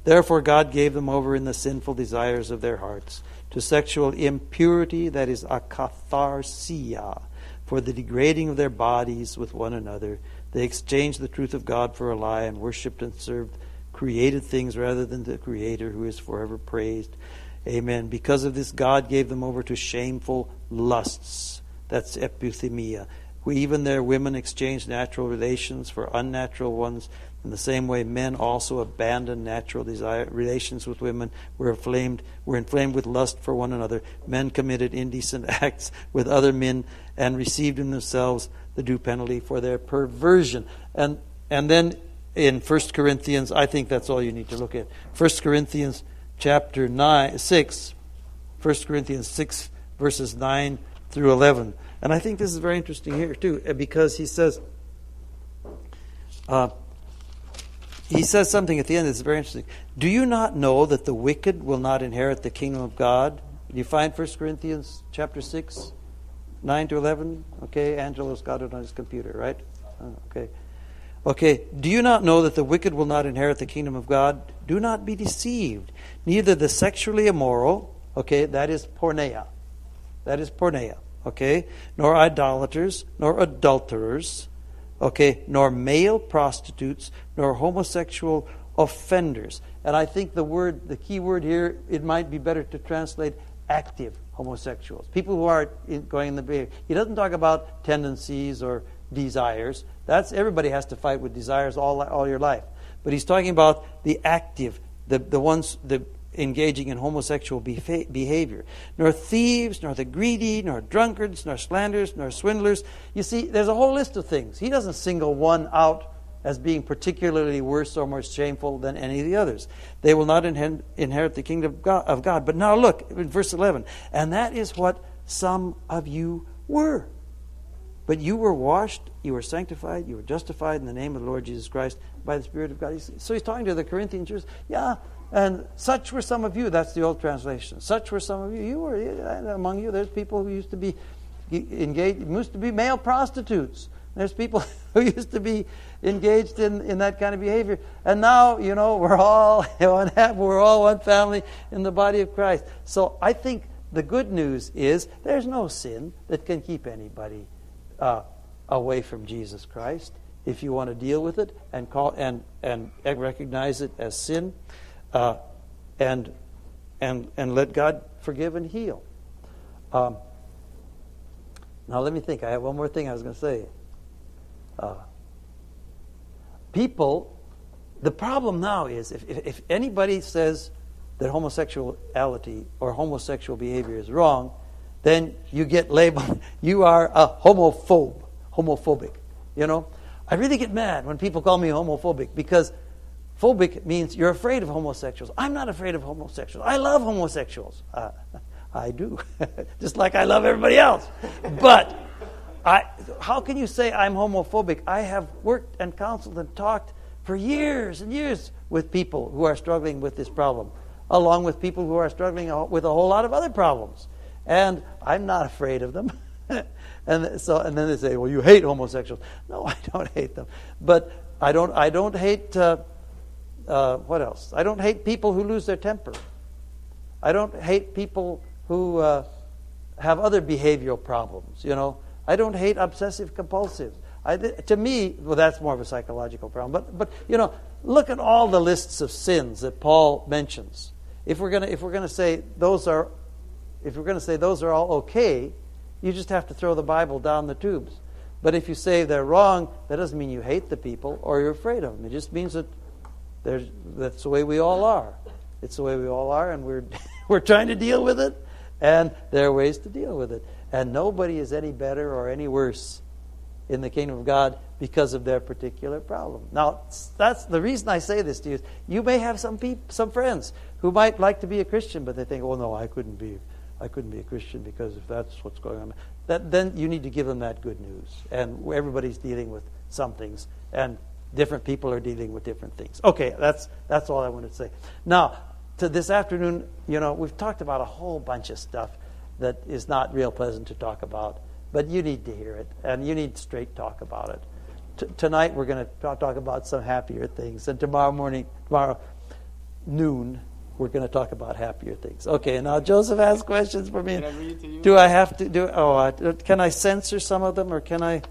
Therefore, God gave them over in the sinful desires of their hearts to sexual impurity, that is akatharsia, for the degrading of their bodies with one another. They exchanged the truth of God for a lie and worshipped and served created things rather than the Creator who is forever praised. Amen. Because of this, God gave them over to shameful lusts. That's epithumia. Even their women exchanged natural relations for unnatural ones. In the same way, men also abandoned natural desire, relations with women, were inflamed, were inflamed with lust for one another. Men committed indecent [laughs] acts with other men and received in themselves the due penalty for their perversion. And, and then in 1 Corinthians, I think that's all you need to look at. 1 Corinthians chapter 9, 6, 1 Corinthians 6, verses 9 through 11. And I think this is very interesting here, too, because he says, uh, he says something at the end that's very interesting. Do you not know that the wicked will not inherit the kingdom of God? You find 1 Corinthians chapter 6, 9 to 11? Okay, Angelo's got it on his computer, right? Uh, okay. Okay, do you not know that the wicked will not inherit the kingdom of God? Do not be deceived. Neither the sexually immoral, okay, that is porneia. That is porneia, okay? Nor idolaters, nor adulterers, okay, nor male prostitutes, nor homosexual offenders. And I think the word, the key word here, it might be better to translate active homosexuals. People who are going in the behavior. He doesn't talk about tendencies or desires. That's everybody has to fight with desires all all your life. But he's talking about the active, the the ones the engaging in homosexual behavior. Nor thieves, nor the greedy, nor drunkards, nor slanderers, nor swindlers. You see, there's a whole list of things. He doesn't single one out as being particularly worse or more shameful than any of the others. They will not inherit the kingdom of God. But now look in verse 11. And that is what some of you were. But you were washed, you were sanctified, you were justified in the name of the Lord Jesus Christ by the Spirit of God. So he's talking to the Corinthian Jews. Yeah, and such were some of you. That's the old translation. Such were some of you. You were among you. There's people who used to be engaged, used to be male prostitutes. There's people [laughs] who used to be engaged in, in that kind of behavior. And now, you know, we're all [laughs] one we're all one family in the body of Christ. So I think the good news is there's no sin that can keep anybody uh, away from Jesus Christ. If you want to deal with it and call and and recognize it as sin, uh, and and and let God forgive and heal. Um, now let me think. I have one more thing I was going to say. Uh, people, the problem now is if, if, if anybody says that homosexuality or homosexual behavior is wrong, then you get labeled, [laughs] you are a homophobe, homophobic. You know? I really get mad when people call me homophobic because phobic means you're afraid of homosexuals. I'm not afraid of homosexuals. I love homosexuals. Uh, I do, [laughs] just like I love everybody else. But I, how can you say I'm homophobic? I have worked and counseled and talked for years and years with people who are struggling with this problem, along with people who are struggling with a whole lot of other problems and I'm not afraid of them. [laughs] and so, and then they say, "Well, you hate homosexuals." No, [laughs] I don't hate them, but I don't. I don't hate. Uh, uh, what else? I don't hate people who lose their temper. I don't hate people who uh, have other behavioral problems. You know, I don't hate obsessive compulsives. I, to me, well, that's more of a psychological problem. But, but you know, look at all the lists of sins that Paul mentions. If we're gonna, if we're gonna say those are if going to say those are all okay, you just have to throw the Bible down the tubes. But if you say they're wrong, that doesn't mean you hate the people or you're afraid of them. It just means that that's the way we all are. It's the way we all are, and we're, [laughs] we're trying to deal with it, and there are ways to deal with it. And nobody is any better or any worse in the kingdom of God because of their particular problem. Now, that's the reason I say this to you. Is you may have some people, some friends who might like to be a Christian, but they think, "Oh no, I couldn't be. I couldn't be a Christian because if that's what's going on, that, then you need to give them that good news. And everybody's dealing with some things, and different people are dealing with different things. Okay, that's that's all I wanted to say. Now, to this afternoon, you know, we've talked about a whole bunch of stuff that is not real pleasant to talk about, but you need to hear it, and you need straight talk about it. T- tonight, we're going to talk about some happier things, and tomorrow morning, tomorrow noon, we're going to talk about happier things. Okay, now Joseph has questions for me. Can I read to you? Do I have to do? Oh, I, can I censor some of them, or can I?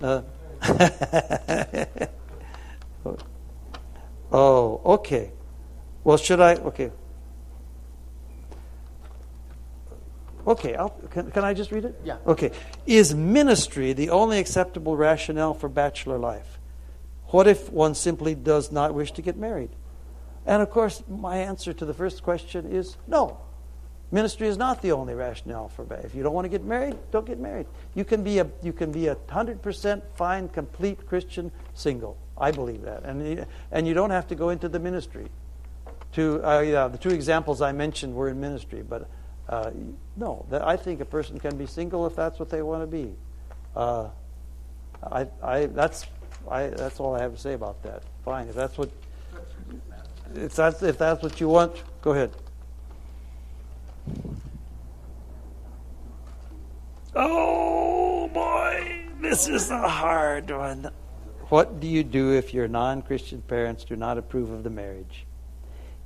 Uh, [laughs] oh, okay. Well, should I? Okay. Okay, can, can I just read it? Yeah. Okay. Is ministry the only acceptable rationale for bachelor life? What if one simply does not wish to get married? And of course, my answer to the first question is no. Ministry is not the only rationale for. If you don't want to get married, don't get married. You can be a you can be a hundred percent fine, complete Christian single. I believe that, and and you don't have to go into the ministry. To uh, yeah, the two examples I mentioned were in ministry, but uh, no, I think a person can be single if that's what they want to be. Uh, I, I that's I that's all I have to say about that. Fine, if that's what if that's if that's what you want, go ahead. Oh boy, this is a hard one. What do you do if your non Christian parents do not approve of the marriage,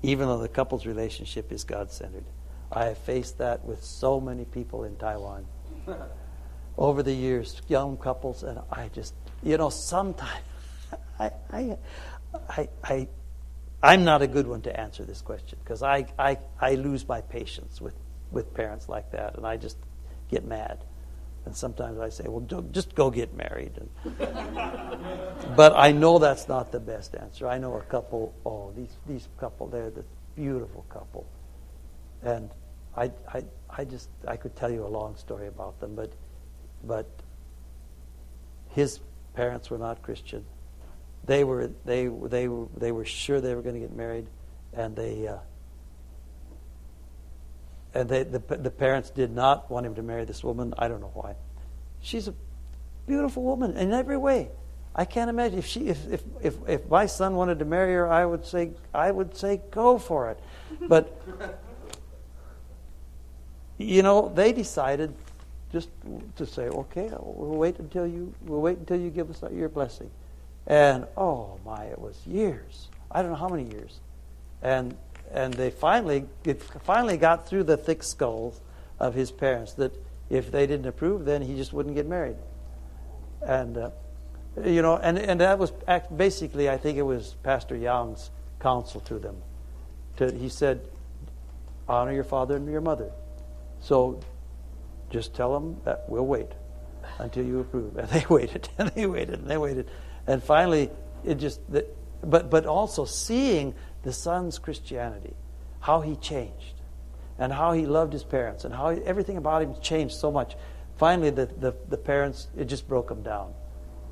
even though the couple's relationship is God centered? I have faced that with so many people in Taiwan [laughs] over the years, young couples, and I just, you know, sometimes [laughs] I, I, I, I, I'm not a good one to answer this question because I, I, I lose my patience with with parents like that, and I just get mad. And sometimes I say, well, just go get married. [laughs] but I know that's not the best answer. I know a couple, oh, these, these couple, they're the beautiful couple. And I, I, I just, I could tell you a long story about them, but, but his parents were not Christian. They were, they, they, they were sure they were going to get married, and they, uh, and they, the, the parents did not want him to marry this woman. I don't know why. She's a beautiful woman in every way. I can't imagine if she if, if, if, if my son wanted to marry her, I would say I would say go for it. But you know, they decided just to say, okay, we'll wait until you we'll wait until you give us your blessing. And oh my, it was years. I don't know how many years. And and they finally it finally got through the thick skulls of his parents that if they didn't approve, then he just wouldn't get married. And uh, you know, and and that was basically, I think it was Pastor Young's counsel to them. To, he said, honor your father and your mother. So just tell them that we'll wait until you approve. And [laughs] they waited, and they waited, and they waited, and finally, it just. But but also seeing the son's Christianity, how he changed, and how he loved his parents, and how he, everything about him changed so much. Finally, the, the, the parents, it just broke them down.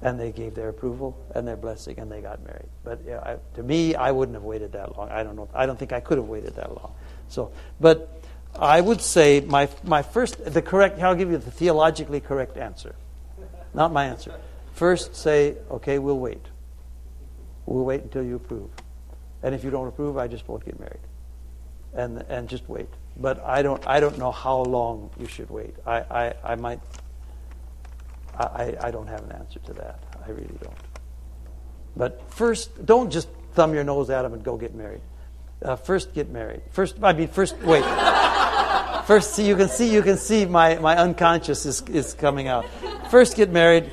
And they gave their approval and their blessing, and they got married. But yeah, I, to me, I wouldn't have waited that long. I don't know. I don't think I could have waited that long. So, but I would say my my first the correct. I'll give you the theologically correct answer, not my answer. First, say, okay, we'll wait. We'll wait until you approve. And if you don't approve, I just won't get married. And and just wait. But I don't I don't know how long you should wait. I, I, I might I, I don't have an answer to that. I really don't. But first, don't just thumb your nose at them and go get married. Uh, first, get married. First, I mean, first, wait. [laughs] first, see, you can see, you can see my, my unconscious is, is coming out. First, get married.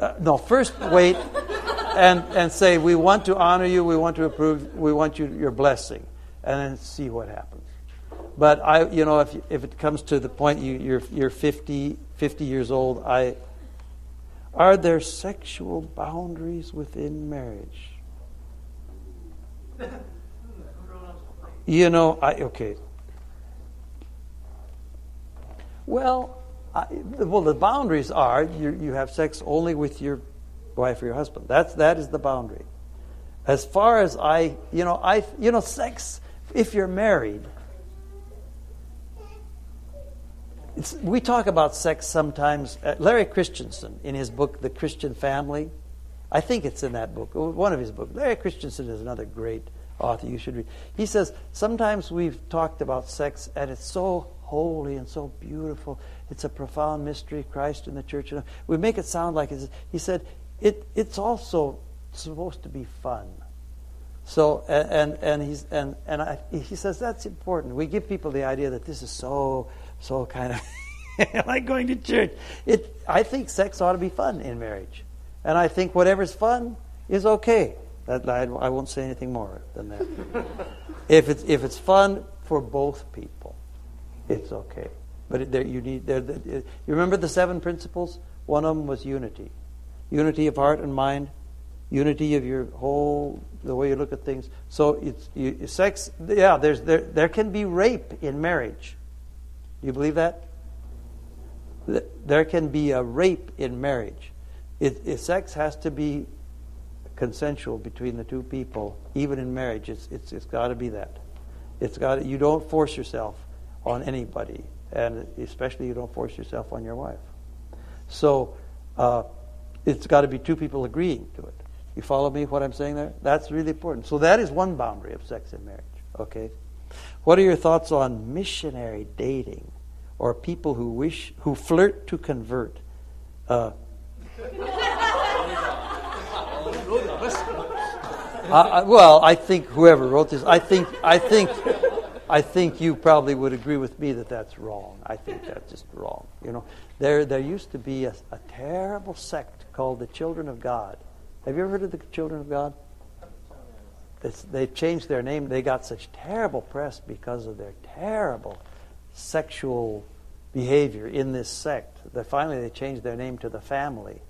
Uh, no, first, wait and, and say, We want to honor you, we want to approve, we want you, your blessing, and then see what happens. But I, you know, if, if it comes to the point you, you're, you're 50, 50 years old, I, are there sexual boundaries within marriage? You know, I, okay. Well, I, well, the boundaries are you, you have sex only with your wife or your husband. That's that is the boundary. As far as I, you know, I, you know, sex. If you're married, we talk about sex sometimes. Uh, Larry Christenson, in his book *The Christian Family*, I think it's in that book, one of his books. Larry Christenson is another great author you should read. He says sometimes we've talked about sex and it's so holy and so beautiful. It's a profound mystery, Christ in the church. We make it sound like it's, he said it, it's also supposed to be fun. So and and he's and and I, he says that's important. We give people the idea that this is so so kind of [laughs] like going to church. It I think sex ought to be fun in marriage, and I think whatever's fun is okay. That I, I won't say anything more than that. [laughs] if it's if it's fun for both people, it's okay. But it, there, you need there. You remember the seven principles? One of them was unity, unity of heart and mind, unity of your whole the way you look at things. So it's you, sex. Yeah, there's there there can be rape in marriage. Do you believe that? There can be a rape in marriage. It, it, sex has to be consensual between the two people, even in marriage. It's it's it's got to be that. It's got you don't force yourself on anybody, and especially you don't force yourself on your wife. So uh, it's got to be two people agreeing to it. You follow me what I'm saying there? That's really important. So that is one boundary of sex and marriage. Okay. What are your thoughts on missionary dating, or people who wish who flirt to convert? Uh, [laughs] I, well, I think whoever wrote this, I think, I think, I think you probably would agree with me that that's wrong. I think [laughs] that's just wrong. You know, there, there used to be a, a terrible sect called the Children of God have you ever heard of the Children of God? It's, they changed their name. They got such terrible press because of their terrible sexual behavior in this sect that finally they changed their name to the family.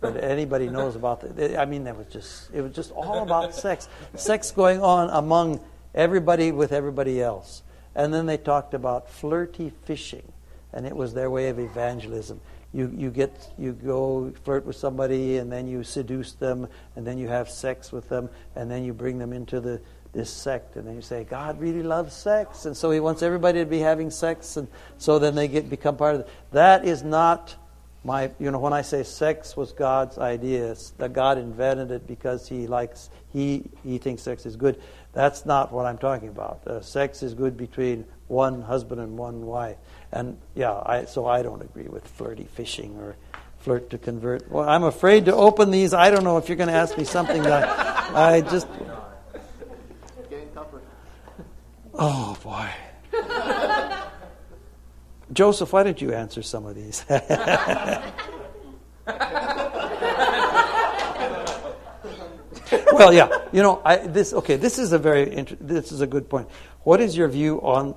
But [laughs] anybody knows about that. I mean, that was just it was just all about sex, sex going on among everybody with everybody else. And then they talked about flirty fishing, and it was their way of evangelism you, you get you go flirt with somebody and then you seduce them and then you have sex with them and then you bring them into the this sect and then you say God really loves sex and so he wants everybody to be having sex and so then they get become part of it. That is not my you know when I say sex was God's idea that God invented it because he likes he he thinks sex is good. That's not what I'm talking about. Uh, sex is good between one husband and one wife. And yeah, I, so I don't agree with flirty fishing or flirt to convert. Well, I'm afraid to open these. I don't know if you're going to ask me something that I, just. Getting tougher. Oh boy. Joseph, why don't you answer some of these? [laughs] [laughs] well, yeah, you know, I, this okay. This is a very inter- this is a good point. What is your view on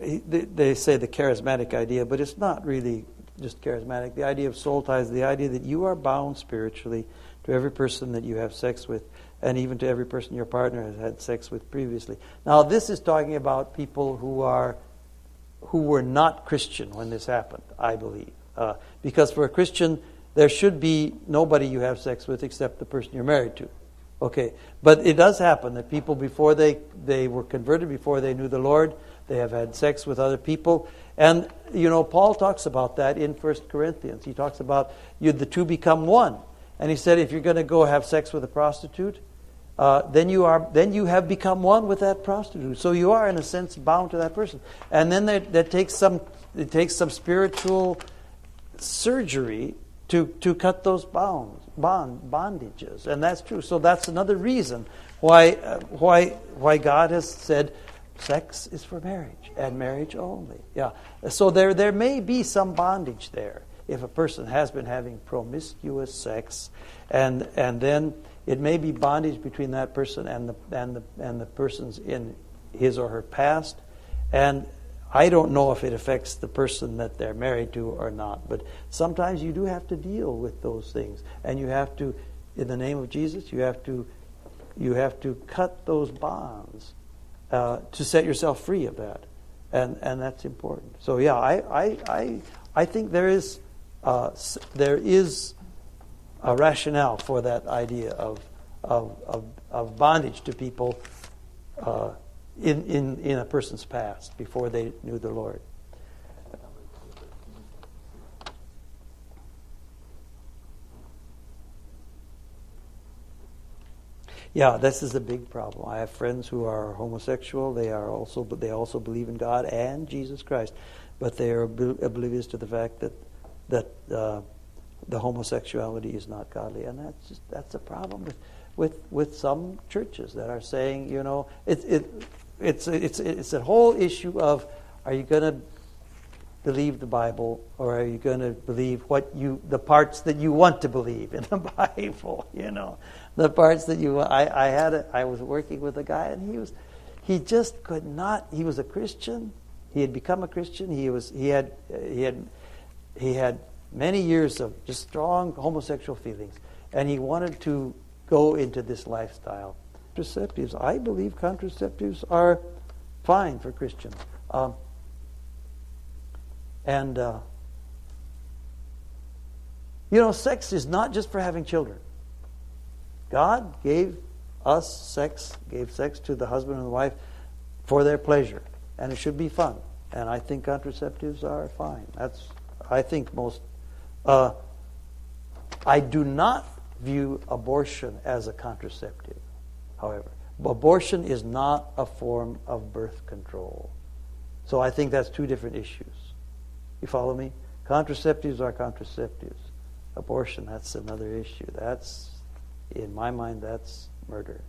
they say the charismatic idea, but it's not really just charismatic. The idea of soul ties, the idea that you are bound spiritually to every person that you have sex with, and even to every person your partner has had sex with previously. Now, this is talking about people who are who were not Christian when this happened. I believe, uh, because for a Christian, there should be nobody you have sex with except the person you're married to. Okay, but it does happen that people before they they were converted, before they knew the Lord they have had sex with other people. And, you know, Paul talks about that in 1 Corinthians. He talks about you, the two become one. And he said, if you're going to go have sex with a prostitute, uh, then you are then you have become one with that prostitute. So you are in a sense bound to that person. And then that, that takes some it takes some spiritual surgery to to cut those bounds bond bondages. And that's true. So that's another reason why uh, why why God has said Sex is for marriage and marriage only. Yeah. So there, there may be some bondage there if a person has been having promiscuous sex, and and then it may be bondage between that person and the and the and the persons in his or her past, and I don't know if it affects the person that they're married to or not. But sometimes you do have to deal with those things, and you have to, in the name of Jesus, you have to you have to cut those bonds uh, to set yourself free of that, and and that's important. So yeah, I I I, I think there is uh, there is a rationale for that idea of of of, of bondage to people uh, in in in a person's past before they knew the Lord. Yeah, this is a big problem. I have friends who are homosexual. They are also, but they also believe in God and Jesus Christ, but they are oblivious to the fact that that uh, the homosexuality is not godly, and that's just that's a problem with with with some churches that are saying, you know, it, it it's it's it's a whole issue of are you going to believe the Bible or are you going to believe what you the parts that you want to believe in the [laughs] Bible? You know, the parts that you. I I had a, I was working with a guy and he was he just could not. He was a Christian. He had become a Christian. He was he had he had he had many years of just strong homosexual feelings, and he wanted to go into this lifestyle. Contraceptives. I believe contraceptives are fine for Christians. Um, and, uh, you know, sex is not just for having children. God gave us sex, gave sex to the husband and the wife for their pleasure, and it should be fun. And I think contraceptives are fine. That's, I think most. Uh, I do not view abortion as a contraceptive, however. Abortion is not a form of birth control. So I think that's two different issues. You follow me? Contraceptives are contraceptives. Abortion, that's another issue. That's, in my mind, that's murder.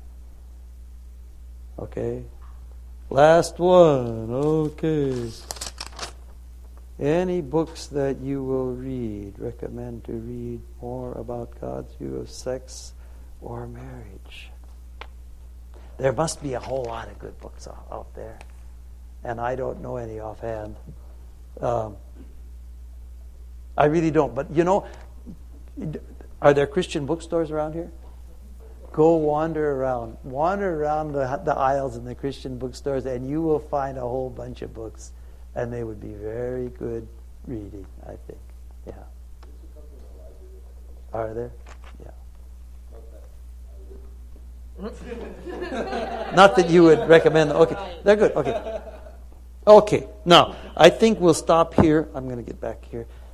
Okay? Last one. Okay. Any books that you will read, recommend to read more about God's view of sex or marriage? There must be a whole lot of good books out there, and I don't know any offhand. Um, I really don't. But you know, are there Christian bookstores around here? Go wander around. Wander around the, the aisles in the Christian bookstores, and you will find a whole bunch of books. And they would be very good reading, I think. Yeah. Are there? Yeah. [laughs] Not that you would recommend them. Okay, they're good. Okay. Okay. Now, I think we'll stop here. I'm going to get back here.